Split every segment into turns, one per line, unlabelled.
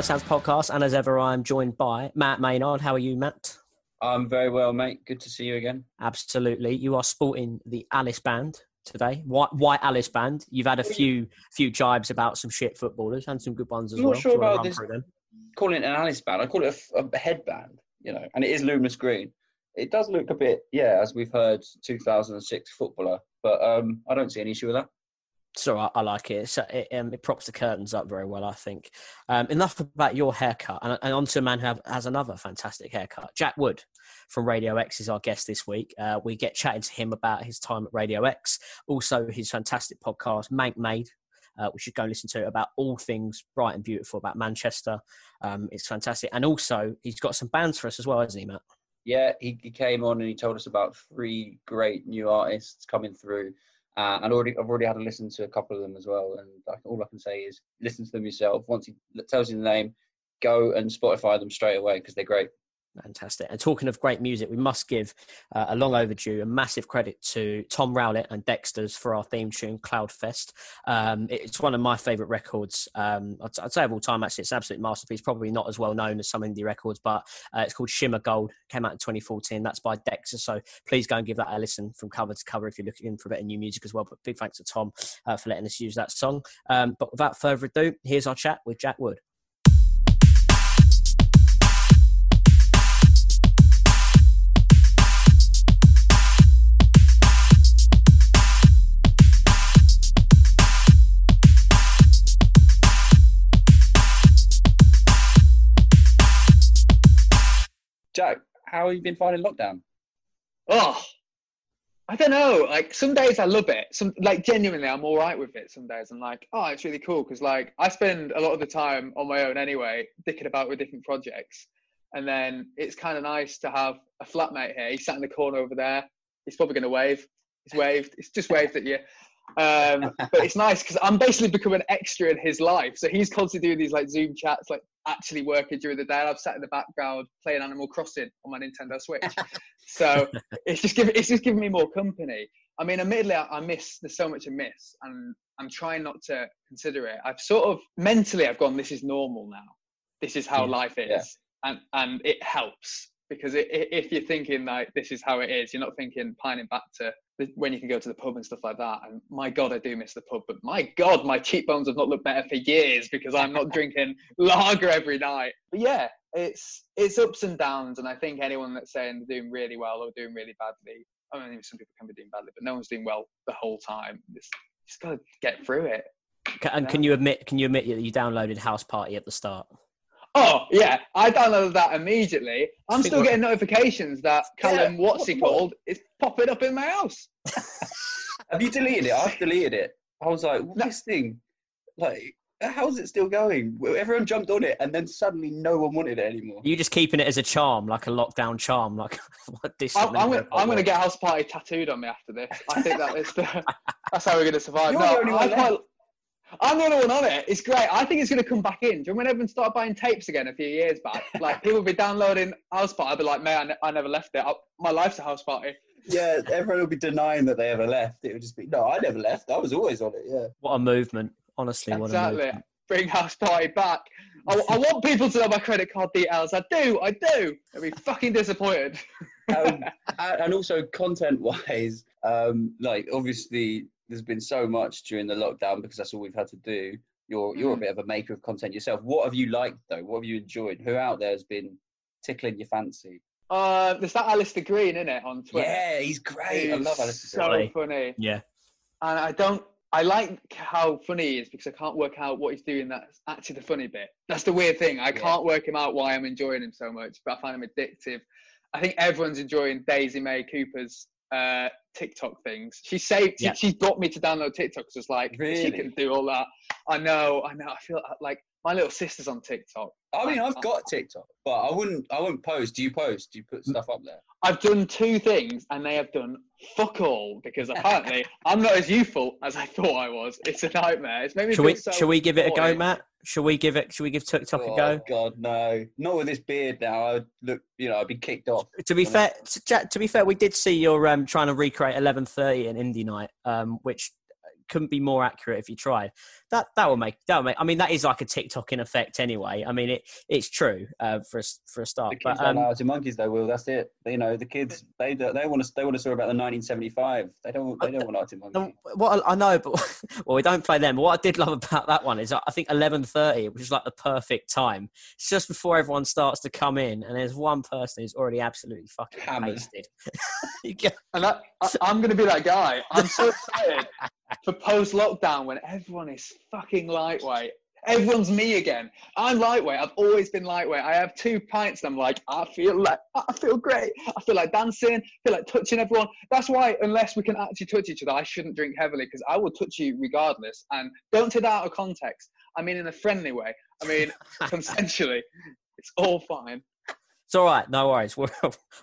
And welcome to the Mad Sounds podcast. And as ever, I'm joined by Matt Maynard. How are you, Matt?
I'm very well, mate. Good to see you again.
Absolutely. You are sporting the Alice band today. White, white Alice band. You've had a few few jibes about some shit footballers and some good ones as
I'm
well.
not sure
Do you wanna
about this. Calling it an Alice band, I call it a, a headband, you know, and it is luminous green. It does look a bit, yeah, as we've heard, 2006 footballer, but um, I don't see any issue with that.
So I, I like it. So it, um, it props the curtains up very well, I think. Um, enough about your haircut, and, and on to a man who have, has another fantastic haircut. Jack Wood from Radio X is our guest this week. Uh, we get chatting to him about his time at Radio X, also his fantastic podcast, Manc Made. Uh, we should go and listen to about all things bright and beautiful about Manchester. Um, it's fantastic, and also he's got some bands for us as well, hasn't he, Matt?
Yeah, he, he came on and he told us about three great new artists coming through. Uh, and already, I've already had to listen to a couple of them as well. And I, all I can say is listen to them yourself. Once he tells you the name, go and Spotify them straight away because they're great.
Fantastic. And talking of great music, we must give uh, a long overdue and massive credit to Tom Rowlett and Dexter's for our theme tune, Cloudfest. Um, it's one of my favourite records. Um, I'd, I'd say of all time, actually, it's an absolute masterpiece. Probably not as well known as some indie records, but uh, it's called Shimmer Gold. Came out in 2014. That's by Dexter. So please go and give that a listen from cover to cover if you're looking for a bit of new music as well. But big thanks to Tom uh, for letting us use that song. Um, but without further ado, here's our chat with Jack Wood.
How have you been finding lockdown?
Oh, I don't know. Like some days I love it. Some like genuinely, I'm all right with it. Some days I'm like, oh, it's really cool because like I spend a lot of the time on my own anyway, dicking about with different projects, and then it's kind of nice to have a flatmate here. He's sat in the corner over there. He's probably going to wave. He's waved. He's just waved at you. Um, but it's nice because I'm basically becoming an extra in his life. So he's constantly doing these like Zoom chats, like actually working during the day. I've sat in the background playing Animal Crossing on my Nintendo Switch. so it's just giving it's just giving me more company. I mean, admittedly, I, I miss. There's so much I miss, and I'm trying not to consider it. I've sort of mentally, I've gone. This is normal now. This is how
Yeah.
life is,
Yeah.
and and it helps because it, i if you're thinking like this is how it is, you're not thinking pining back to the, when you can go to the pub and stuff like that. And my God, I do miss the pub. But my God, my cheekbones have not looked better for years because I'm not drinking lager every night. But yeah, it's it's ups and downs, and I think anyone that's saying they're doing really well or doing really badly, I mean, some people can be doing badly, but no one's doing well the whole time. Just, just gotta get through it.
And can you admit? Can you admit that you downloaded House Party at the start?
Oh yeah, I downloaded that immediately. I'm still getting notifications that Callum,
Yeah,
what's he
what- what?
called, is popping up in my house.
Have you deleted it? I've deleted it. I was like,
No.
this thing, like, how's it still going? Everyone jumped on it, and then suddenly no one wanted it anymore.
You're you just keeping it as a charm, like a lockdown charm, like what this?
I'm, I'm gonna, I'm gonna get house party tattooed on me after this. I think that is the, that's how we're gonna survive.
You're
no,
the only one
I
left.
quite, I'm the only one on it. It's great. I think it's gonna come back in. Do you remember when everyone started buying tapes again a few years back? Like people would be downloading house party. I'd be like, man, I, ne- I never left it. I, my life's a house party.
Yeah, everyone will be denying that they ever left. It would just be, no, I never left. I was always on it. Yeah.
What a movement! Honestly, what a
Exactly.
movement.
Bring house party back. I, I want people to know my credit card details. I do. I do. They'll be fucking disappointed.
um, and and also content wise, um, like obviously there's been so much during the lockdown because that's all we've had to do. You're you're a
Mm.
bit of a maker of content yourself. What have you liked though? What have you enjoyed? Who out there has been tickling your fancy?
Uh, there's that Alistair Green in it on Twitter.
Yeah, he's great. I love Alistair.
So
Green.
funny.
Yeah.
and I don't. I like how funny he is because I can't work out what he's doing. That's actually the funny bit. That's the weird thing. I
Yeah.
can't work him out why I'm enjoying him so much, but I find him addictive. I think everyone's enjoying Daisy May Cooper's uh, TikTok things. She saved.
Yeah.
She, she's got me to download TikTok. So it's like she can do all that. I know. I know. I feel like my little sister's on TikTok.
I mean, I've got TikTok, but I wouldn't. I wouldn't post. Do you post? Do you put stuff up there?
I've done two things and they have done fuck all because apparently I'm not as youthful as I thought I was. It's a nightmare. It's made me
Shall
feel
we?
so
shall we give it a go. Matt? Shall we give it? Shall we give TikTok
oh
a go?
God, no! Not with this beard now. I'd look. You know, I'd be kicked off.
To be fair, to, Jack, to be fair, we did see your um, trying to recreate eleven thirty in Indie Night, um, which couldn't be more accurate if you tried. That that will make that will make. I mean, that is like a TikTok in effect anyway. I mean, it it's true uh, for a, s- for a start.
The kids
But
don't know
um,
how to monkeys, though. Will that's it. You know, the kids they they want to they want to story about the 1975. They don't they don't want Arctic
no,
Monkey.
what I I know, but well, we don't play them. But what I did love about that one is I think eleven thirty, which is like the perfect time. It's just before everyone starts to come in, and there's one person who's already absolutely fucking
Hammered.
wasted. You get-
And that, I, I'm going to be that guy. I'm so excited for post lockdown when everyone is fucking lightweight. Everyone's me again. I'm lightweight. I've always been lightweight. I have two pints and I'm like, I feel like I feel great. I feel like dancing. I feel like touching everyone. That's why, unless we can actually touch each other, I shouldn't drink heavily because I will touch you regardless. And don't take that out of context. I mean, in a friendly way. I mean, consensually. It's all fine.
It's all right, no worries. We're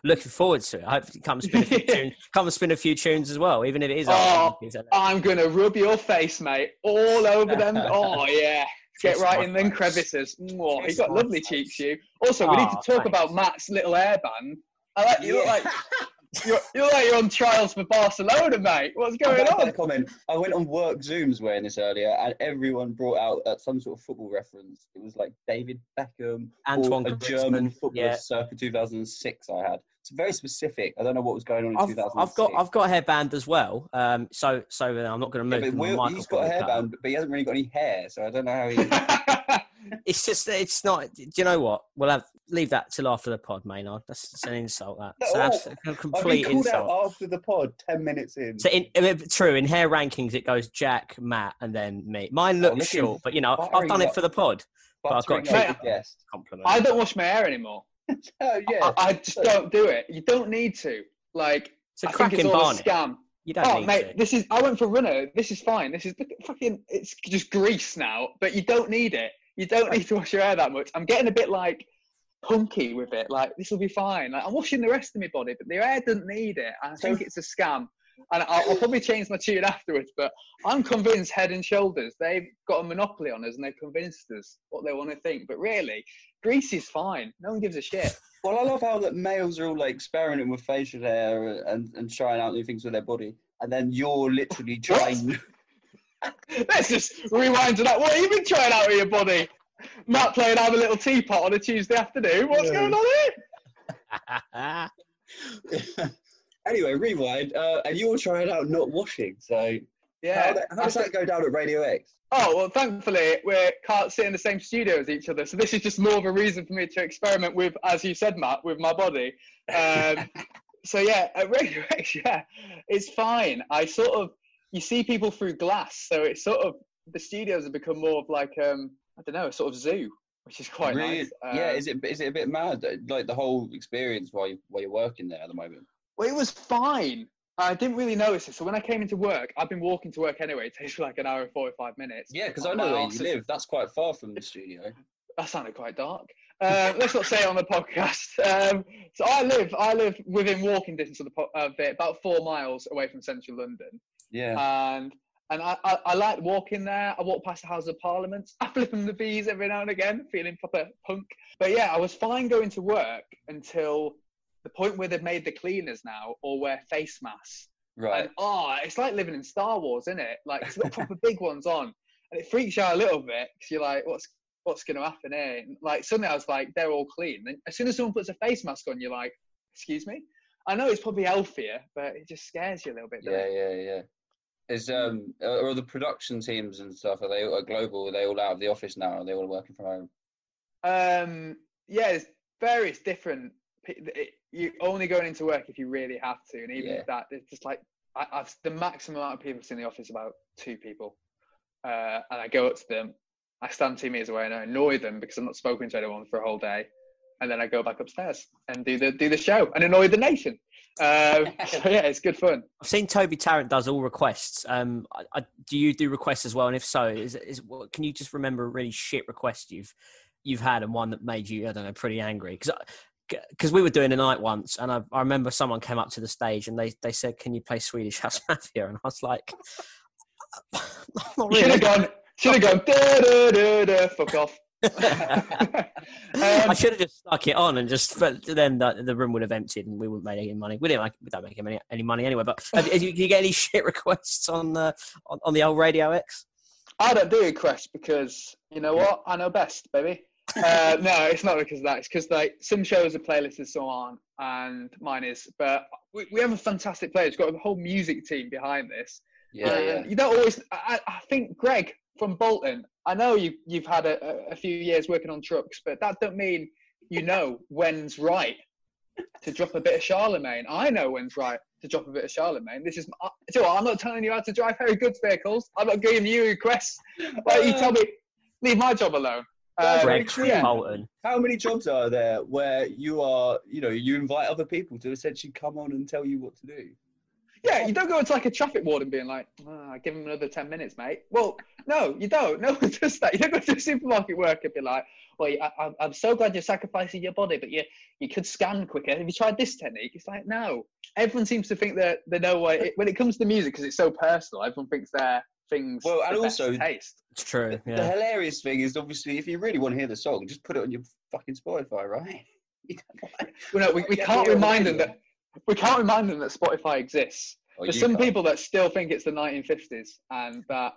looking forward to it. I hope you come spin a few tunes. Come and spin a few tunes as well, even if it is.
Oh, I'm gonna rub your face, mate, all over them. Oh yeah, get right in them crevices. You got lovely cheeks, you. Also, we need to
Oh,
talk about Matt's little hairband. I like you. Look like you're, you look like you're on trials for Barcelona, mate. What's going on?
comment. I went on work Zooms wearing this earlier, and everyone brought out uh, some sort of football reference. It was like David Beckham,
Antoine
or a
Griezmann,
German footballer
yeah.
circa 2006. I had. It's very specific. I don't know what was going on in
I've,
2006.
I've got I've got a hairband as well. Um, so so uh, I'm not going to
Yeah,
move.
but
my
Will,
mic
he's
will
got a
probably cut out.
hairband, but he hasn't really got any hair, so I don't know how he.
It's just it's not. Do you know what? We'll have leave that till after the pod, Maynard. That's, that's an insult. That it's
No,
an abs- a
I've been
insult.
out after the pod, ten minutes in.
So in, uh, true in hair rankings, it goes Jack, Matt, and then me. Mine
Oh,
looks
look at him
short, but you know I've done it for the pod. But I've got
Buttering
to
up
keep-
the guest.
Compliment.
I don't wash my hair anymore.
Oh yeah.
I, I just don't do it. You don't need to. Like,
it's a
I think it's all a scam.
You don't
Oh,
need
mate,
to.
this is. I went for a runner. This is fine. This is fucking. It's just grease now, but you don't need it. You don't need to wash your hair that much. I'm getting a bit like punky with it. Like this will be fine. Like I'm washing the rest of my body, but the hair doesn't need it. I think it's a scam. And I'll, I'll probably change my tune afterwards, but I'm convinced Head and Shoulders they've got a monopoly on us, and they've convinced us what they want to think. But really, grease is fine. No one gives a shit.
Well, I love how that males are all like experimenting with facial hair and, and trying out new things with their body, and then you're literally trying.
Let's just rewind to that. What have you been trying out with your body? Matt playing I have a little teapot on a Tuesday afternoon. What's
Yeah.
going on here?
anyway, rewind, uh, and you're trying out not washing. So
Yeah.
how, how does that go down at Radio X?
Oh well, thankfully we can't sit in the same studio as each other, so this is just more of a reason for me to experiment with, as you said, Matt, with my body. Um, so yeah, at Radio X, yeah, it's fine. I sort of you see people through glass, so it's sort of the studios have become more of like um, I don't know, a sort of zoo, which is quite
Really?
nice.
yeah,
Um,
is it is it a bit mad? Like the whole experience while you while you're working there at the moment.
Well, it was fine. I didn't really notice it. So when I came into work, I've been walking to work anyway. It takes like an hour and 45 minutes.
Yeah, because I know where you live. That's quite far from the studio.
That sounded quite dark. Uh, let's not say it on the podcast. Um, so I live, I live within walking distance of, the, po- of it, about four miles away from central London.
Yeah.
And and I, I, I like walking there. I walk past the House of Parliament. I flip them the bees every now and again, feeling proper punk. But yeah, I was fine going to work until the point where they've made the cleaners now all wear face masks.
right.
And oh, it's like living in Star Wars, isn't it? Like it's got proper big ones on, and it freaks you out a little bit because you're like, what's what's going to happen here? And, like suddenly I was like, they're all clean. And as soon as someone puts a face mask on, you're like, excuse me. I know it's probably healthier, but it just scares you a little bit.
Yeah,
it?
yeah, yeah. Is um are the production teams and stuff? Are they are global? Are they all out of the office now? Are they all working from home?
Um, yeah, there's various different. you're only going into work if you really have to, and even
Yeah.
if that, it's just like I, I've the maximum amount of people seen in the office about two people, uh, and I go up to them, I stand two meters away, and I annoy them because I'm not spoken to anyone for a whole day, and then I go back upstairs and do the do the show and annoy the nation. Um, so yeah, it's good fun.
I've seen Toby Tarrant does all requests. Um, I, I, do you do requests as well? And if so, is is what, can you just remember a really shit request you've you've had and one that made you I don't know pretty angry? Because because we were doing a night once, and I, I remember someone came up to the stage and they they said, "Can you play Swedish House Mafia?" And I was like, "Not
Should have gone. Should have gone. Da, da, da, da, fuck off.
I
um,
should have just stuck it on and just, but then the, the room would have emptied and we wouldn't make any money. We didn't make, we don't make any, any money anyway. But have, have you, do you get any shit requests on the on, on the old Radio X?
I don't do requests because you know what? I know best, baby. Uh, no, it's not because of that. It's because like some shows are playlisted, some so on, and mine is. But we, we have a fantastic player. We've got a whole music team behind this.
Yeah,
and
yeah.
You don't always. I, I think Greg from Bolton. I know you you've had a, a- a few years working on trucks, but that don't mean you know when's right to drop a bit of Charlemagne. I know when's right to drop a bit of Charlemagne. This is. I- Do you know what, I'm not telling you how to drive very good vehicles. I'm not giving you requests. Like you tell me, leave my job alone.
That's
Um,
very
Greg
yeah.
Bolton.
How many jobs are there where you are, you know, you invite other people to essentially come on and tell you what to do?
Yeah, you don't go into like a traffic warden being like, ah, give him another 10 minutes, mate. Well, no, you don't. No one does that. You don't go to a supermarket worker and be like, well, I, I- I'm so glad you're sacrificing your body, but you, you could scan quicker. Have you tried this technique? It's like, no. Everyone seems to think that they know what, it, when it comes to music, because it's so personal, everyone thinks their things
Well, and also-
taste.
It's true.
The
Yeah.
hilarious thing is obviously if you really want to hear the song, just put it on your fucking Spotify, right?
Well, no, we, we can't remind them that we can't remind them that Spotify exists.
Or
There's some
can't.
people that still think it's the 1950s and that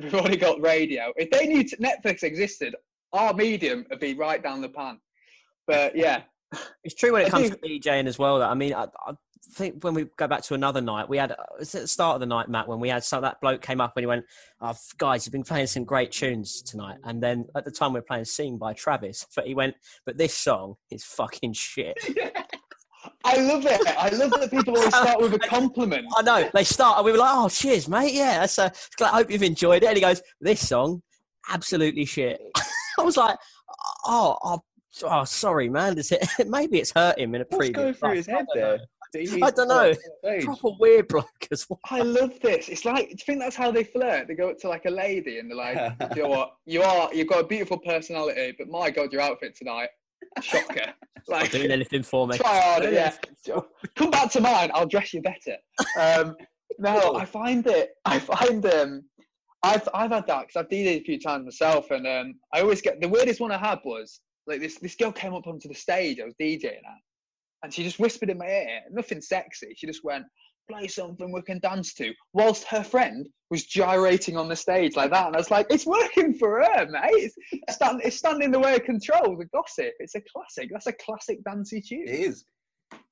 we've already got radio. If they knew Netflix existed, our medium would be right down the pan. But yeah,
It's true when
I
it comes
think-
to DJing as well. That I mean, I, I think when we go back to another night, we had uh, it's at the start of the night, Matt, when we had so that bloke came up and he went, oh, "Guys, you've been playing some great tunes tonight." And then at the time we were playing "Sing" by Travis, but he went, "But this song is fucking shit."
I love it. I love that people always start with a compliment.
I know they start, and we were like, "Oh, cheers, mate. Yeah, that's I hope you've enjoyed it." And he goes, "This song, absolutely shit." I was like, "Oh, oh, oh sorry, man. Is it, maybe it's hurt him in a
What's
previous."
going through
life.
his
I
head
don't know.
there?
I don't know.
go on stage?
Proper weird bloke as well.
I love this. It's like, do you think that's how they flirt? They go up to like a lady and they're like, you know what? You are, you've got a beautiful personality, but my God, your outfit tonight, shocker. Like,
doing anything for me.
try harder, yeah. Come back to mine. I'll dress you better. Um, no, I find it. I find um, I've I've had that because I've DJed a few times myself, and um, I always get the weirdest one I had was like this. This girl came up onto the stage I was DJing at, and she just whispered in my ear, nothing sexy. She just went, "Play something we can dance to," whilst her friend was gyrating on the stage like that, and I was like, "It's working for her, mate. It's stand, it's standing in the way of control, the gossip. It's a classic. That's a classic dancey tune."
It is.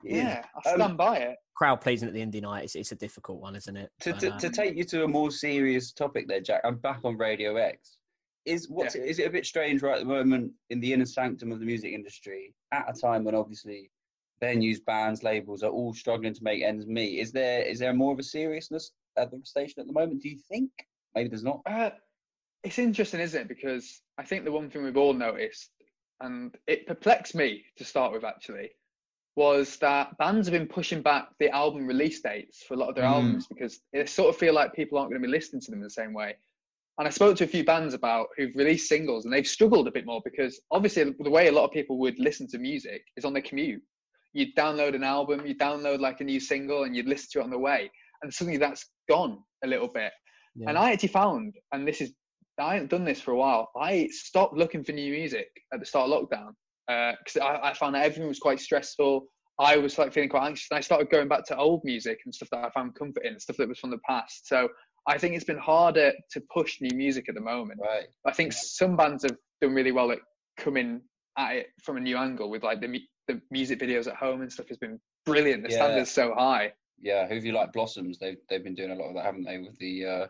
It is.
Yeah, I
Um,
stand by it.
Crowd pleasing at the indie night, it's, it's a difficult one, isn't it?
To,
But,
to,
um,
to take you to a more serious topic there, Jack, I'm back on Radio X. Is what's it, is it a bit strange right at the moment in the inner sanctum of the music industry at a time when obviously venues, bands, labels are all struggling to make ends meet? Is there is there more of a seriousness at the station at the moment? Do you think? Maybe there's not.
Uh, it's interesting, isn't it? Because I think the one thing we've all noticed, and it perplexed me to start with actually, was that bands have been pushing back the album release dates for a lot of their
Mm.
albums because they sort of feel like people aren't going to be listening to them the same way. And I spoke to a few bands about who've released singles and they've struggled a bit more because obviously the way a lot of people would listen to music is on their commute. You'd download an album, you download like a new single, and you'd listen to it on the way. And suddenly that's gone a little bit.
yeah.
And I actually found, and this is, I hadn't done this for a while. I stopped looking for new music at the start of lockdown uh, because I, I found that everything was quite stressful. I was like feeling quite anxious, and I started going back to old music and stuff that I found comfort in, stuff that was from the past. So I think it's been harder to push new music at the moment.
Right.
I think some bands have done really well at coming at it from a new angle with like the the music videos at home and stuff has been brilliant. The
Yeah.
standards so high.
Yeah. Who have you like Blossoms? They've they've been doing a lot of that, haven't they? With the uh,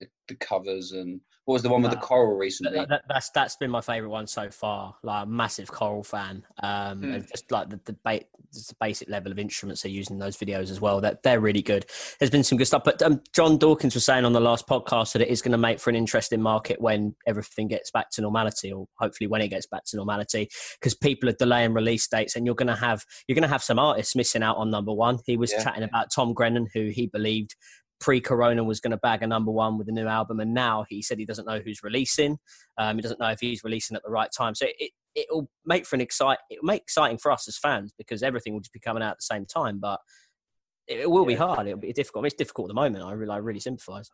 the, the covers and what was the one with the coral recently?
That, that, that's that's been my favourite one so far. Like a massive coral fan, um, mm. and just like the, the, ba- the basic level of instruments they're using in those videos as well. That they're really good. There's been some good stuff. But um, John Dawkins was saying on the last podcast that it is going to make for an interesting market when everything gets back to normality, or hopefully when it gets back to normality, because people are delaying release dates, and you're going to have you're going to have some artists missing out on number one. He was yeah. chatting about Tom Grennan, who he believed pre-corona was going to bag a number one with a new album and now he said he doesn't know who's releasing um, he doesn't know if he's releasing at the right time so it, it'll make for an excite it'll make exciting for us as fans because everything will just be coming out at the same time but it, it will yeah. be hard it'll be difficult I mean, it's difficult at the moment I really I really sympathize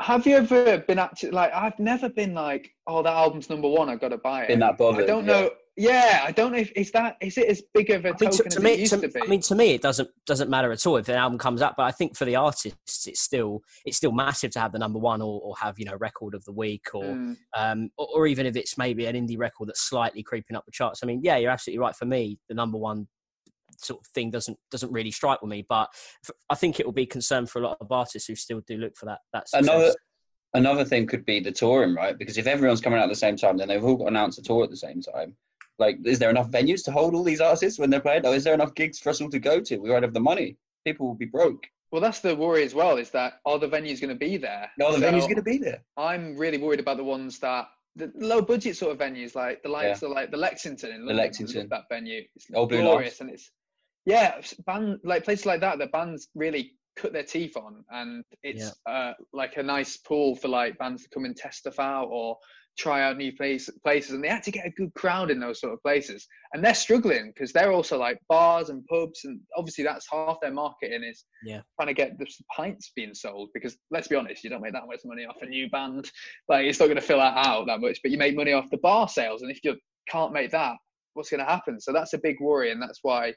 have you ever been actually like I've never been like oh that album's number one I've got to buy it
in that bothered,
I don't know yeah, I don't know if is that is it as big of a I mean, token to, to me, to,
I mean, to me, it doesn't doesn't matter at all if an album comes out. But I think for the artists, it's still it's still massive to have the number one or, or have you know record of the week or, mm. um, or, or even if it's maybe an indie record that's slightly creeping up the charts. I mean, yeah, you're absolutely right. For me, the number one sort of thing doesn't doesn't really strike with me. But I think it will be concern for a lot of artists who still do look for that. That success.
another another thing could be the touring, right? Because if everyone's coming out at the same time, then they've all got announced a tour at the same time. Like, is there enough venues to hold all these artists when they're playing? Or is there enough gigs for us all to go to? We won't have the money. People will be broke.
Well, that's the worry as well. Is that are the venues going to be there?
Are the so venues going to be there?
I'm really worried about the ones that the low budget sort of venues, like the likes yeah. of like the Lexington in London.
The Lexington,
that venue. It's
Old Blue
glorious, and it's yeah, band like places like that. The bands really cut their teeth on, and it's yeah. uh, like a nice pool for like bands to come and test stuff out or try out new place, places and they had to get a good crowd in those sort of places and they're struggling because they're also like bars and pubs and obviously that's half their marketing is
yeah
trying to get the pints being sold because let's be honest you don't make that much money off a new band like it's not going to fill that out that much but you make money off the bar sales and if you can't make that what's going to happen so that's a big worry and that's why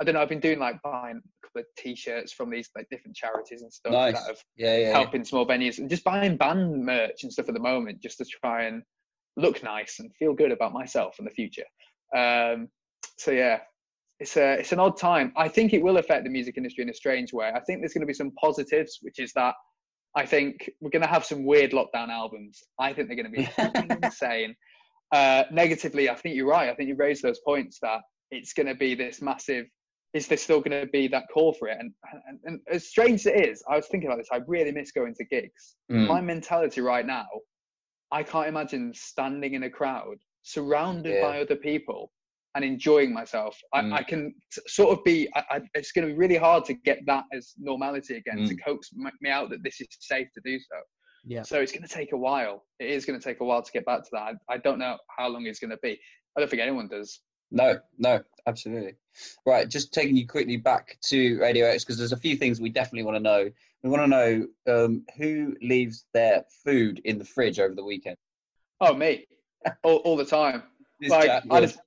I don't know. I've been doing like buying a couple of T-shirts from these like different charities and stuff
nice.
that have
yeah, yeah,
helping
yeah.
small venues and just buying band merch and stuff at the moment just to try and look nice and feel good about myself in the future. Um, so yeah, it's a it's an odd time. I think it will affect the music industry in a strange way. I think there's going to be some positives, which is that I think we're going to have some weird lockdown albums. I think they're going to be insane. Uh, negatively, I think you're right. I think you raised those points that it's going to be this massive is there still going to be that call for it? And, and, and, as strange as it is, I was thinking about this. I really miss going to gigs. Mm. My mentality right now, I can't imagine standing in a crowd surrounded yeah. by other people and enjoying myself. Mm. I, I, can sort of be. I, I, it's going to be really hard to get that as normality again mm. to coax me out that this is safe to do so.
Yeah.
So it's going to take a while. It is going to take a while to get back to that. I, I don't know how long it's going to be. I don't think anyone does.
No, no, absolutely. Right, just taking you quickly back to Radio X because there's a few things we definitely want to know. We want to know um, who leaves their food in the fridge over the weekend.
Oh, me, all, all the time. like I just,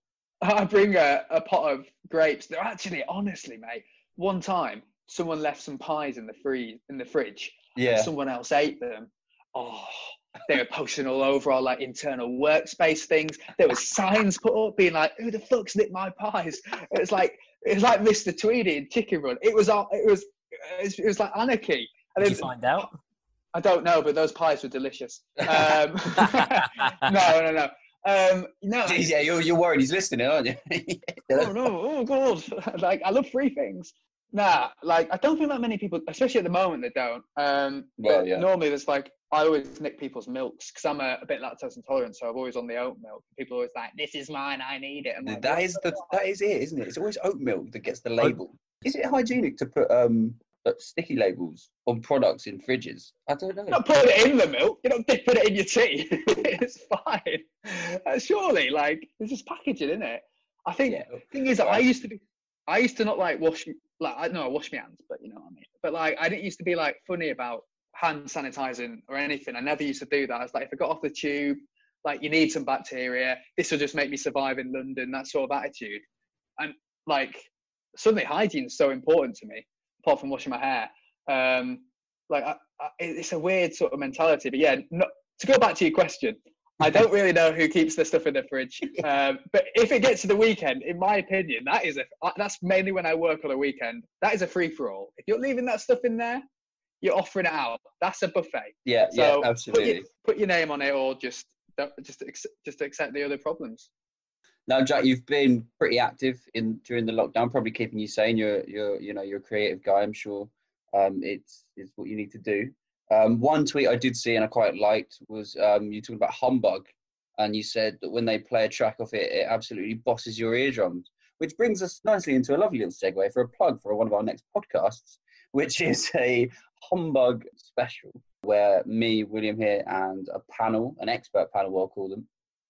I bring a, a pot of grapes. They're actually, honestly, mate. One time, someone left some pies in the free in the fridge.
Yeah.
someone else ate them. Oh, they were posting all over our like internal workspace things. There was signs put up being like, "Who the fuck's nicked my pies?" It was like it was like Mr. Tweedy in Chicken Run. It was all it was it was like anarchy.
And Did then, you find out?
I don't know, but those pies were delicious. Um, no, no, no. Um, no.
Jeez, yeah, you're, you're worried he's listening, aren't you?
oh no! Oh god! like I love free things. Nah, like I don't think that many people, especially at the moment, they don't. Um,
well, yeah.
Normally, there's like I always nick people's milks because I'm a, a, bit lactose intolerant, so I'm always on the oat milk. People are always like, "This is mine, I need it."
Like, that is the that is it, isn't it? It's always oat milk that gets the label. Is it hygienic to put um sticky labels on products in fridges? I don't know.
You're not put it in the milk. You don't put it in your tea. it's fine. Uh, surely, like it's just packaging, isn't it? I think. Yeah. Thing is, I used to be. I used to not like wash. Like I know I wash my hands, but you know what I mean. But like I didn't used to be like funny about hand sanitizing or anything. I never used to do that. I was like, if I got off the tube, like you need some bacteria. This will just make me survive in London. That sort of attitude. And like suddenly hygiene is so important to me, apart from washing my hair. Um, like I, I, it's a weird sort of mentality. But yeah, to go back to your question, I don't really know who keeps the stuff in the fridge. Um, but if it gets to the weekend, in my opinion, that is a that's mainly when I work on a weekend. That is a free for all. If you're leaving that stuff in there, you're offering it out. That's a buffet.
Yeah,
So
yeah,
Put
absolutely.
your, put your name on it, or just just just accept the other problems.
Now, Jack, you've been pretty active in during the lockdown, probably keeping you sane. You're, you're, you know, you're a creative guy. I'm sure um, it's is what you need to do. Um, one tweet I did see and I quite liked was um, you talking about humbug, and you said that when they play a track off it, it absolutely bosses your eardrums. Which brings us nicely into a lovely little segue for a plug for one of our next podcasts, which is a humbug special where me, William here, and a panel, an expert panel, I'll call them,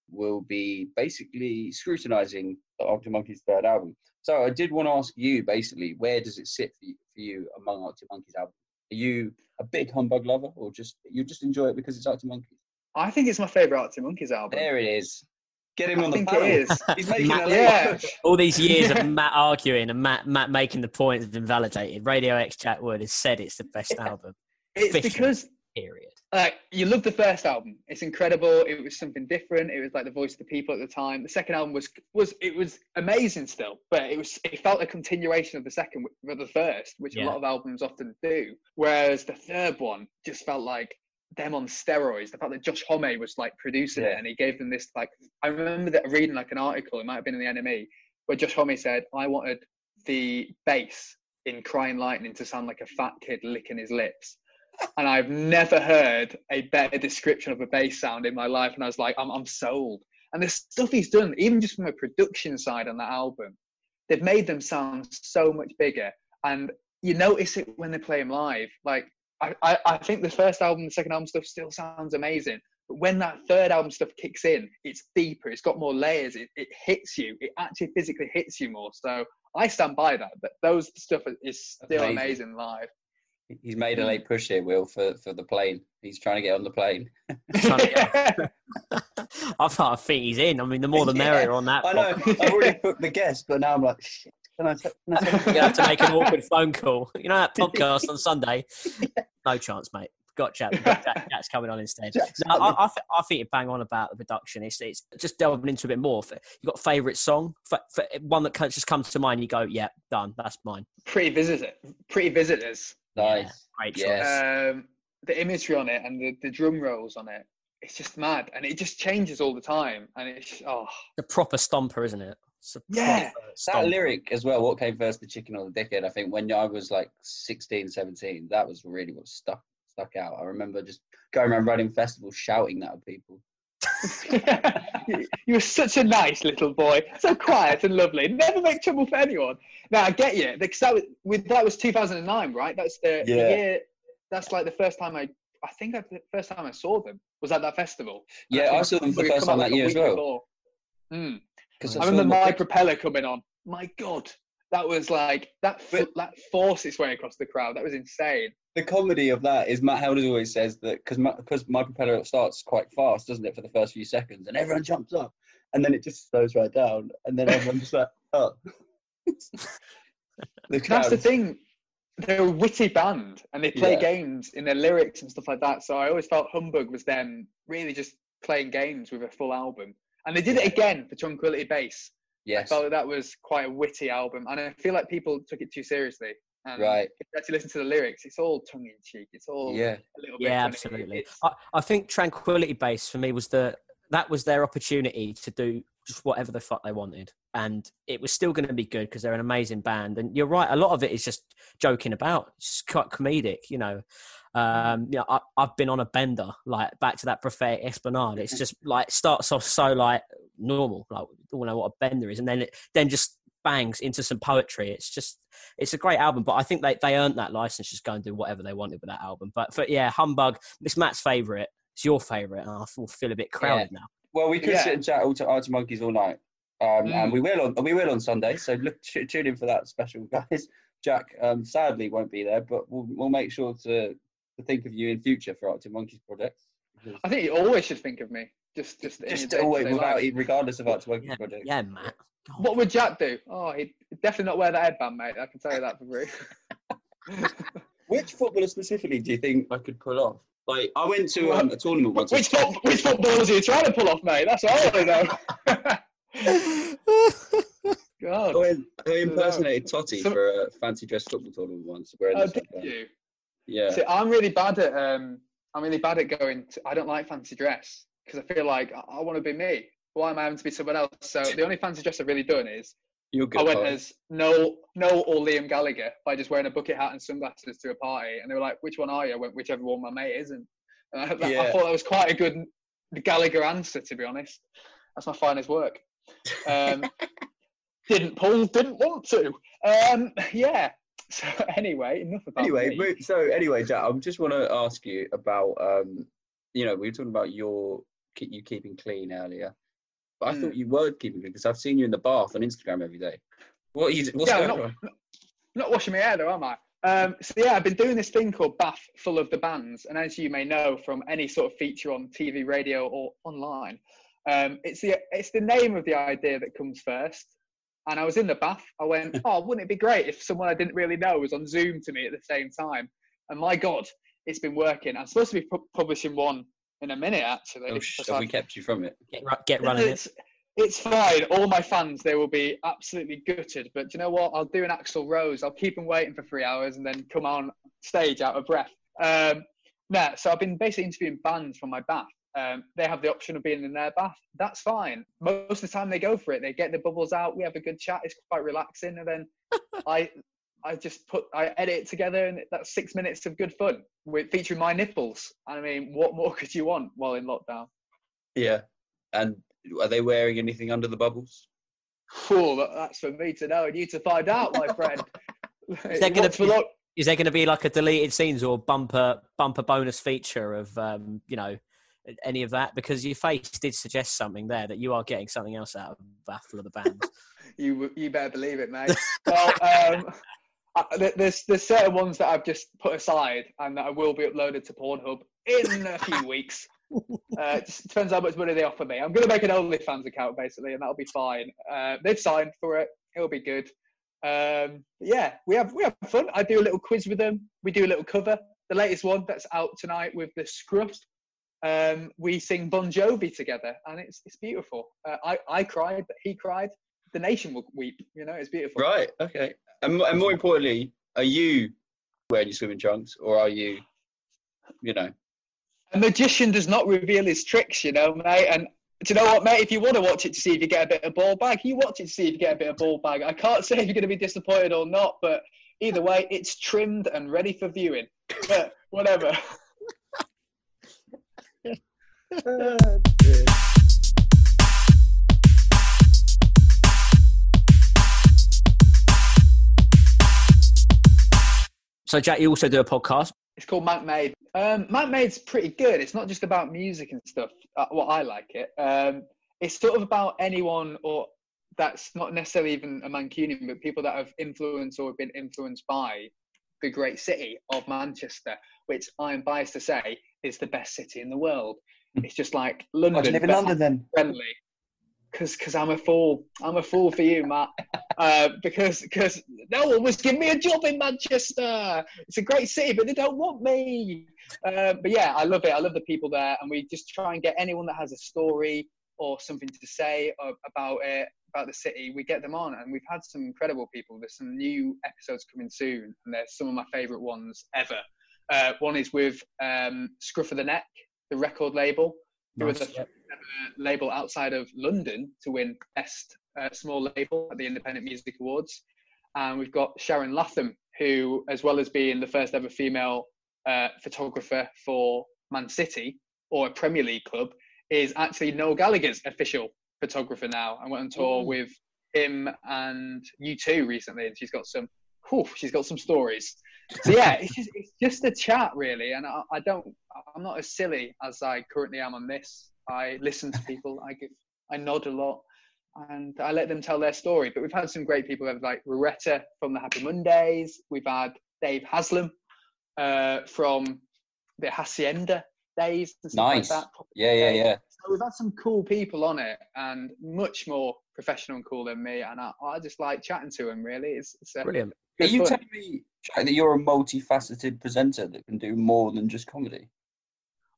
will be basically scrutinizing the Arctic Monkeys' third album. So I did want to ask you, basically, where does it sit for you, for you among Arctic Monkeys' albums? Are you a big humbug lover, or just you just enjoy it because it's Arctic Monkeys?
I think it's my favorite Arctic Monkeys album.
There it is. Get him
I
on the
think
panel.
it is.
He's making
Matt-
a
Yeah.
All these years of Matt arguing and Matt Matt making the point has been validated. Radio X Jack Wood has said it's the best album.
It's
Official.
because
Period.
like you love the first album. It's incredible. It was something different. It was like the voice of the people at the time. The second album was was it was amazing still, but it was it felt a continuation of the second of the first, which a lot of albums often do. Whereas the third one just felt like them on steroids. The fact that Josh Homme was like producing it and he gave them this like I remember that reading like an article. It might have been in the NME where Josh Homme said, "I wanted the bass in Crying Lightning to sound like a fat kid licking his lips." and I've never heard a better description of a bass sound in my life. And I was like, I'm, I'm sold. And the stuff he's done, even just from a production side on that album, they've made them sound so much bigger. And you notice it when they play them live. Like, I, I, I think the first album, the second album stuff still sounds amazing. But when that third album stuff kicks in, it's deeper, it's got more layers, it, it hits you, it actually physically hits you more. So I stand by that. But those stuff is still
Amazing.
amazing live.
He's made a late push here, Will, for, for the plane. He's trying to get on the plane.
Trying to get- I, thought- I think he's in. I mean, the more the
Yeah,
merrier on that.
I know. I've already booked the guest, but now I'm like, shit. Can I? T- can I t-
You're gonna have to make an awkward phone call. You know that podcast on Sunday? No chance, mate. Got Jack. we've got Jack Jack's coming on instead. No. I, I, th- I think you bang on about the production. It's, it's just delving into a bit more. You got a favourite song? For, for one that just comes to mind. You go, yeah, done. That's mine.
pretty visitor, pretty visitors.
nice.
Great.
Yes.
Um, the imagery on it and the, the drum rolls on it, it's just mad, and it just changes all the time. And it's oh,
The proper stomper, isn't it?
Yeah.
proper
That lyric as well, what came first, the chicken or the dickhead? I think when I was like 16, 17, that was really what stuck stuck out. I remember just going around running festivals shouting that at people.
you, were such a nice little boy, so quiet and lovely. Never make trouble for anyone. Now I get you because that was with that was 2009, right? That's the, the
Yeah.
year. That's like the first time I. I think that's the first time I saw them was at that festival.
Yeah,
think
I saw them for the first time that
like
year as well.
before. Hmm. Hmm.
'Cause
I
saw
remember my propeller coming on. My God, that was like that.
But-
that forced its way across the crowd. That was insane.
the comedy of that is Matt Helders always says that because my, 'cause my propeller starts quite fast, doesn't it, for the first few seconds, and everyone jumps up, and then it just slows right down, and then everyone's just like, oh. the.
That's the thing. They're a witty band, and they play
Yeah.
games in their lyrics and stuff like that. So I always felt Humbug was them really just playing games with a full album, and they did it again for Tranquility Base. I
Yes,
felt that that was quite a witty album, and I feel like people took it too seriously. And
right.
If you actually listen to the lyrics, it's all tongue in cheek. It's all
Yeah,
a little bit.
Yeah,
funny.
absolutely. I, I think Tranquility Base for me was the that was their opportunity to do just whatever the fuck they wanted, and it was still going to be good because they're an amazing band. And you're right, a lot of it is just joking about, just quite comedic, you know. Um, you know, I, I've been on a bender, like back to that prophetic Esplanade. It's just like starts off so like normal, like we all know what a bender is, and then it then just bangs into some poetry. It's just it's a great album, but I think they, they earned that license just go and do whatever they wanted with that album. But for yeah, Humbug, it's Matt's favourite. It's your favourite, and I feel, feel a bit crowded now.
Well, we could
Yeah.
sit and chat all to Arctic Monkeys all night, um,
Mm.
and we will on we will on Sunday. So look, t- tune in for that special, guys. Jack um, sadly won't be there, but we'll we'll make sure to to think of you in future for Arctic Monkeys projects. because-
I think you always should think of me. Just, just,
Just
your
always, without,
life.
regardless of Arctic Monkeys
Yeah,
projects.
yeah, Matt. God.
What would Jack do? Oh, he'd definitely not wear that headband, mate. I can tell you that for free.
Which footballer specifically do you think I could pull off? Like, I went to um, a tournament once.
which, foot, which footballers are you trying to pull off, mate? That's all I know. God.
I, I impersonated Totti
So-
for a fancy dress football tournament once. Wearing
Oh, did you?
Yeah.
See, I'm really bad at um, I'm really bad at going. To, I don't like fancy dress because I feel like I, I want to be me. Why am I having to be someone else? So the only fancy dress I've really done is. I went
Colin.
as Noel, Noel or Liam Gallagher by just wearing a bucket hat and sunglasses to a party, and they were like, "Which one are you?" I went, "Whichever one my mate isn't." And I, I thought that was quite a good Gallagher answer, to be honest. That's my finest work. Um, didn't Paul didn't want to. Um, yeah. So anyway, enough about
anyway,
me.
so anyway, Jack, I just want to ask you about, um, you know, we were talking about your you keeping clean earlier, but I
Hmm.
thought you were keeping clean because I've seen you in the bath on Instagram every day. What are you? What's
Yeah,
going
not-
on?
I'm not washing my hair though, am I? Um, so yeah, I've been doing this thing called Bath Full of the Bands, and as you may know from any sort of feature on TV, radio, or online, um, it's the it's the name of the idea that comes first. And I was in the bath. I went, oh, wouldn't it be great if someone I didn't really know was on Zoom to me at the same time? And my God, it's been working. I'm supposed to be pu- publishing one in a minute, actually.
Oh, sh- have we kept you from it?
Get, ru- get running it.
it's, it's fine. All my fans, they will be absolutely gutted. But do you know what? I'll do an Axl Rose. I'll keep them waiting for three hours and then come on stage out of breath. Um, nah, so I've been basically interviewing bands from my bath. Um, they have the option of being in their bath. That's fine. Most of the time they go for it. They get the bubbles out. We have a good chat. It's quite relaxing. And then I, I just put, I edit it together, and that's six minutes of good fun with featuring my nipples. I mean, what more could you want while in lockdown?
Yeah. And are they wearing anything under the bubbles?
Cool, that- that's for me to know and you to find out, my friend.
Is that gonna
What's
be-
luck?
Is there going to be like a deleted scenes or bumper bumper bonus feature of um, you know any of that? Because your face did suggest something there that you are getting something else out of Battle of the Bands.
You you better believe it, mate. well, um, I- there's there's certain ones that I've just put aside and that I will be uploaded to Pornhub in a few weeks. Uh, it just depends how much money they offer me. I'm going to make an OnlyFans account basically, and that'll be fine. Uh, they've signed for it. It'll be good. Um, yeah, we have we have fun. I do a little quiz with them. We do a little cover. The latest one that's out tonight with the Scruffs. Um, we sing Bon Jovi together, and it's it's beautiful. Uh, I I cried, but he cried. The nation will weep. You know, it's beautiful.
Right. Okay. And, and more importantly, are you wearing your swimming trunks or are you, you know?
A magician does not reveal his tricks, you know, mate. And do you know what, mate? If you want to watch it to see if you get a bit of ball bag, you watch it to see if you get a bit of ball bag. I can't say if you're going to be disappointed or not, but either way, it's trimmed and ready for viewing. But whatever.
so Jack, you also do a podcast.
It's called Manc Made. Um, Made's pretty good. It's not just about music and stuff. Uh, what I like it. Um, it's sort of about anyone or that's not necessarily even a Mancunian, but people that have influenced or been influenced by the great city of Manchester, which I'm biased to say is the best city in the world. It's just like London, but
then?
friendly. Cause, cause I'm a fool. I'm a fool for you, Matt. Uh, because, because no one was giving me a job in Manchester. It's a great city, but they don't want me. Uh, but yeah, I love it. I love the people there, and we just try and get anyone that has a story or something to say about it, about the city. We get them on, and we've had some incredible people. There's some new episodes coming soon, and they're some of my favourite ones ever. Uh, one is with um, Scruff of the Neck, the record label who were the
Nice,
first ever label outside of London to win Best uh, Small Label at the Independent Music Awards. And we've got Sharon Latham, who, as well as being the first ever female uh, photographer for Man City or a Premier League club, is actually Noel Gallagher's official photographer now. I went on tour
Ooh.
with him and U2 recently, and she's got some. Whew, she's got some stories. So yeah, it's just it's just a chat really, and I, I don't I'm not as silly as I currently am on this. I listen to people. I give I nod a lot, and I let them tell their story. But we've had some great people like Rowetta from the Happy Mondays. We've had Dave Haslam uh, from the Hacienda days and stuff
Nice.
like that.
Yeah, yeah, yeah.
So we've had some cool people on it, and much more professional and cool than me. And I, I just like chatting to them. Really, it's, it's a
Brilliant.
Are you
fun.
telling me Jack, that you're a multifaceted presenter that can do more than just comedy?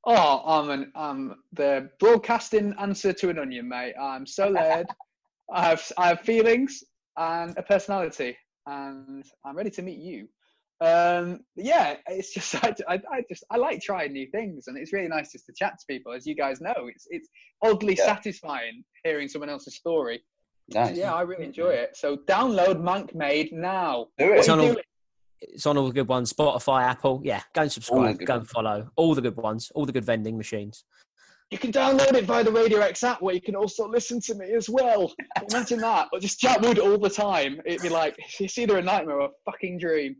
Oh, I'm an I'm the broadcasting answer to an onion, mate. I'm so layered. I have I have feelings and a personality, and I'm ready to meet you. Um, yeah, it's just I, I, I, just I like trying new things, and it's really nice just to chat to people. As you guys know, it's it's oddly yeah. satisfying hearing someone else's story. Nice. Yeah, I really enjoy it. So download Manc Made now.
Do it. It's on, all, it's on all the good ones. Spotify, Apple. Yeah, go and subscribe. Go and follow all the good ones. All the good vending machines.
You can download it via the Radio X app, where you can also listen to me as well. Imagine that, or just chat wood all the time. It'd be like it's either a nightmare or a fucking dream.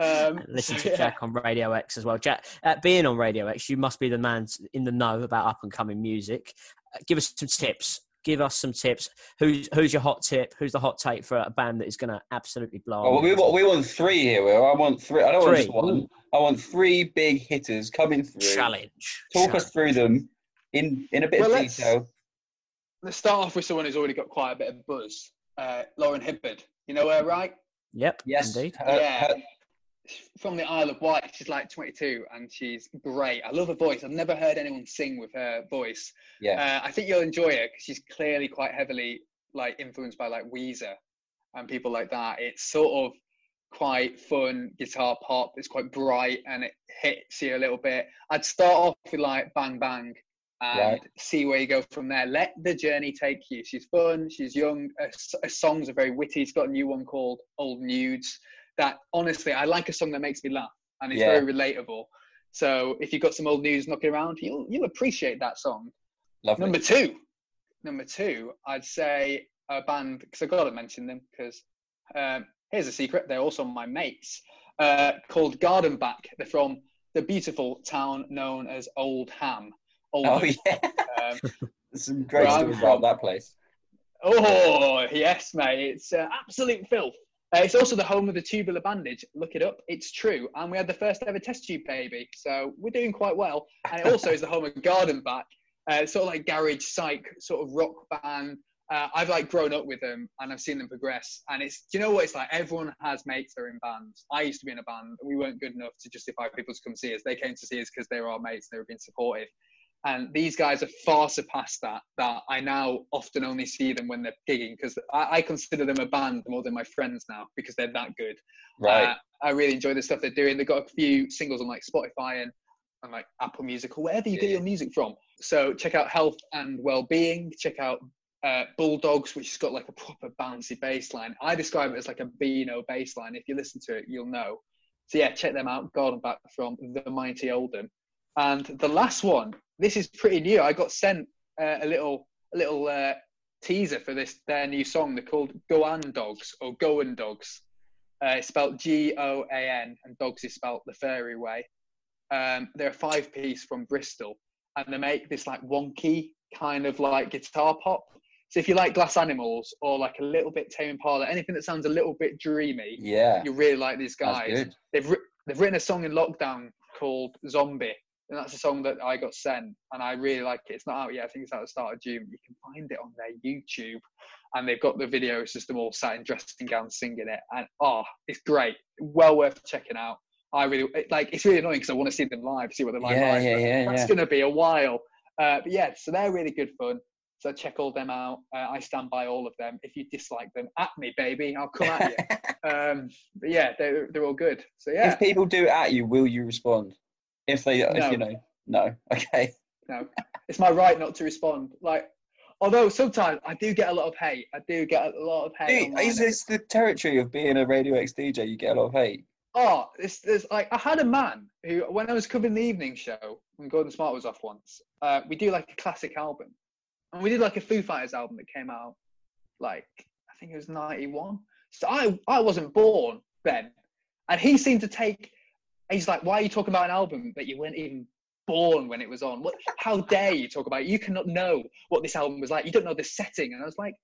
Um,
listen to yeah. Jack on Radio X as well. Jack, uh, being on Radio X, you must be the man in the know about up and coming music. Uh, give us some tips give us some tips. Who's who's your hot tip? Who's the hot take for a band that is going to absolutely blow?
Oh, we want we want three here. Will. I want three. I don't three. want just one. I want three big hitters coming through.
Challenge.
Talk
Challenge.
us through them in in a bit well, of detail. Let's,
let's start off with someone who's already got quite a bit of buzz. Uh, Lauren Hibberd. You know her, right?
Yep.
Yes.
Indeed.
Her,
yeah. Her, from the Isle of Wight. She's like 22 and she's great. I love her voice. I've never heard anyone sing with her voice.
Yeah.
Uh, I think you'll enjoy it because she's clearly quite heavily like influenced by like Weezer and people like that. It's sort of quite fun guitar pop. It's quite bright and it hits you a little bit. I'd start off with like Bang Bang and right. see where you go from there. Let the journey take you. She's fun. She's young. Her, her songs are very witty. She's got a new one called Old Nudes that honestly, I like a song that makes me laugh and it's yeah. very relatable. So if you've got some old news knocking around, you'll you'll appreciate that song.
Lovely.
Number two, number two, I'd say a band because I've got to mention them because um, here's a secret: they're also my mates. Uh, called Garden Back. They're from the beautiful town known as Oldham.
Oldham. Oh yeah, um, some great stories about that place.
Oh yes, mate, it's uh, absolute filth. Uh, it's also the home of the tubular bandage. Look it up. It's true. And we had the first ever test tube baby. So we're doing quite well. And it also is the home of Garden Back, uh, sort of like garage psych sort of rock band. Uh, I've like grown up with them and I've seen them progress. And it's, do you know what it's like? Everyone has mates that are in bands. I used to be in a band. We weren't good enough to justify people to come see us. They came to see us because they were our mates. They were being supportive and these guys have far surpassed that that i now often only see them when they're gigging because I, I, consider them a band more than my friends now because they're that good.
Right. Uh,
i really enjoy the stuff they're doing. They've got a few singles on like spotify and, and like apple music or wherever you yeah. get your music from. So check out health and well-being. Check out uh, bulldogs which has got like a proper bouncy bass line i describe it as like a beano bass line if you listen to it you'll know. So yeah check them out. Garden back from the mighty oldham and the last one this is pretty new. I got sent uh, a little a little uh, teaser for this their new song. They're called Goan Dogs or Goan Dogs. Uh, it's spelled G O A N, and dogs is spelled the fairy way. Um, they're a five piece from Bristol, and they make this like wonky kind of like guitar pop. So if you like Glass Animals or like a little bit Tame Impala, anything that sounds a little bit dreamy,
yeah,
you really like these guys. They've they've written a song in lockdown called Zombie, and that's a song that I got sent, and I really like it. It's not out yet. I think it's out at the start of June. You can find it on their YouTube, and they've got the video. It's just them all sat in dressing gowns singing it, and oh, it's great. Well worth checking out. I really like. It's really annoying because I want to see them live, see what they're like
yeah,
live.
Yeah, yeah,
That's
yeah.
to be a while. Uh, but yeah, so they're really good fun. So check all them out. Uh, I stand by all of them. If you dislike them, at me, baby. I'll come at you. um, but yeah, they're, they're all good. So yeah.
If people do at you, will you respond? If they, no. if you know, no. Okay.
No, it's my right not to respond. Like, although sometimes I do get a lot of hate. I do get a lot of hate.
Is this the territory of being a Radio X DJ? You get a lot of hate.
Oh, this, there's like I had a man who, when I was covering the evening show when Gordon Smart was off once, uh, we do like a classic album, and we did like a Foo Fighters album that came out like I think it was '91. So I I wasn't born then, and he seemed to take. He's like, why are you talking about an album that you weren't even born when it was on. What? How dare you talk about? It? You cannot know what this album was like. You don't know the setting. And I was like,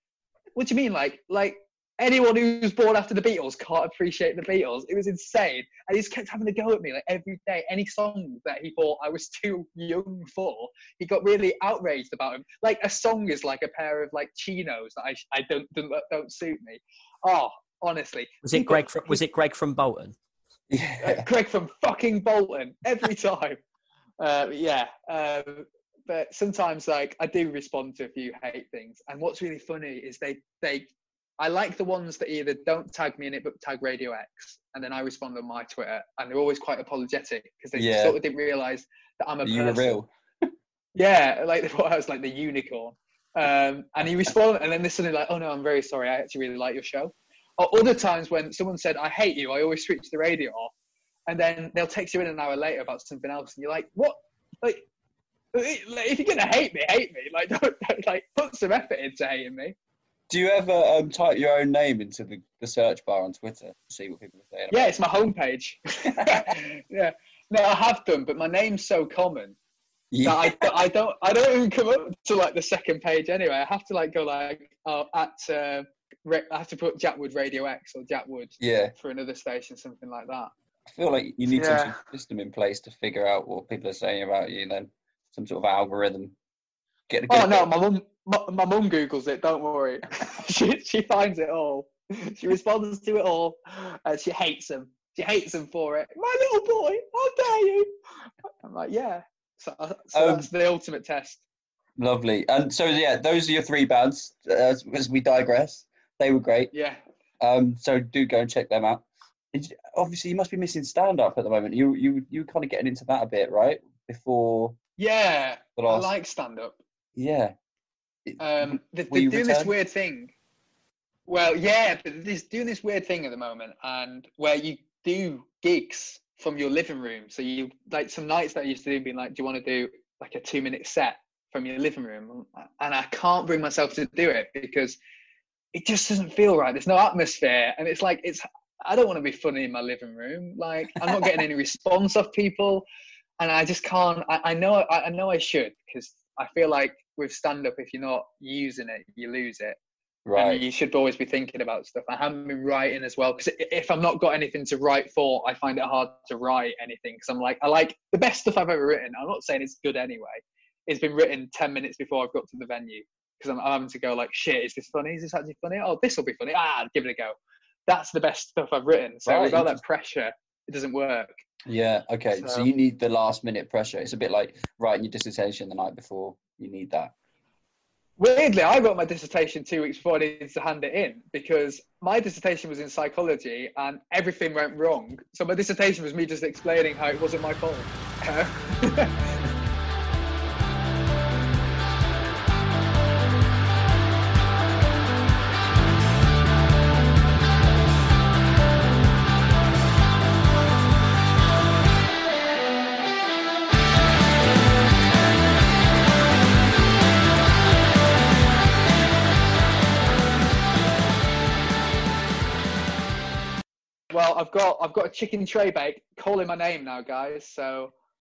what do you mean? Like, like anyone who's born after the Beatles can't appreciate the Beatles. It was insane. And he just kept having to go at me like every day. Any song that he thought I was too young for, he got really outraged about him. Like a song is like a pair of like chinos that I, I don't, don't don't suit me. Oh, honestly.
Was it Greg? From, was it Greg from Bolton?
Yeah. Uh, Greg from fucking Bolton every time uh, yeah. Um, but sometimes like I do respond to a few hate things, and what's really funny is they they I like the ones that either don't tag me in it but tag Radio X, and then I respond on my Twitter, and they're always quite apologetic because they
Yeah.
sort of didn't realise that I'm a
You were real.
Yeah, like they thought I was like the unicorn. Um, and he responded, and then they're suddenly like, "Oh no, I'm very sorry. I actually really like your show." Or other times when someone said, "I hate you," I always switch the radio off, and then they'll text you in an hour later about something else, and you're like, "What? Like, if you're gonna hate me, hate me. Like, don't, don't like put some effort into hating me."
Do you ever um, type your own name into the, the search bar on Twitter to see what people are saying?
Yeah, it's my homepage. yeah, no, I have done, but my name's so common
Yeah.
that I, I don't I don't even come up to like the second page anyway. I have to like go like oh, at uh, I have to put Jackwood Radio X or Jackwood
yeah.
for another station, something like that.
I feel like you need some sort of system in place to figure out what people are saying about you, then some sort of algorithm. Get a
Oh no, my mum my, my mum googles it. Don't worry, she she finds it all. She responds to it all, and she hates them. She hates them for it. My little boy, how dare you? I'm like, yeah. So, uh, so
Um,
that's the ultimate test.
Lovely. And so yeah, those are your three bands. Uh, as, as we digress, they were great.
Yeah.
Um, so do go and check them out. It's- obviously, you must be missing stand up at the moment. You you you kind of getting into that a bit, right? Before
Yeah, I like stand up.
yeah.
Um,
you
they're doing this weird thing. Well, yeah, but they're doing this weird thing at the moment, and where you do gigs from your living room. So you like some nights that I used to do, being like, "Do you want to do like a two-minute set from your living room?" And I can't bring myself to do it because it just doesn't feel right. There's no atmosphere, and it's like it's. I don't want to be funny in my living room. Like I'm not getting any response off people, and I just can't. I, I know. I, I know I should because I feel like with stand up, if you're not using it, you lose it.
right.
And you should always be thinking about stuff. I haven't been writing as well because if I've not got anything to write for, I find it hard to write anything because I'm like, I like the best stuff I've ever written. I'm not saying it's good anyway. It's been written 10 minutes before I've got to the venue because I'm, I'm having to go like, shit, is this funny? Is this actually funny? Oh, this will be funny. Ah, give it a go. That's the best stuff I've written. So
Right,
without that pressure, it doesn't work.
Yeah. Okay. So,
So-
you need the last minute pressure. It's a bit like writing your dissertation the night before. You need that.
Weirdly, I wrote my dissertation two weeks before I needed to hand it in because my dissertation was in psychology and everything went wrong. So my dissertation was me just explaining how it wasn't my fault. I've got I've got a chicken tray bake calling my name now, guys. So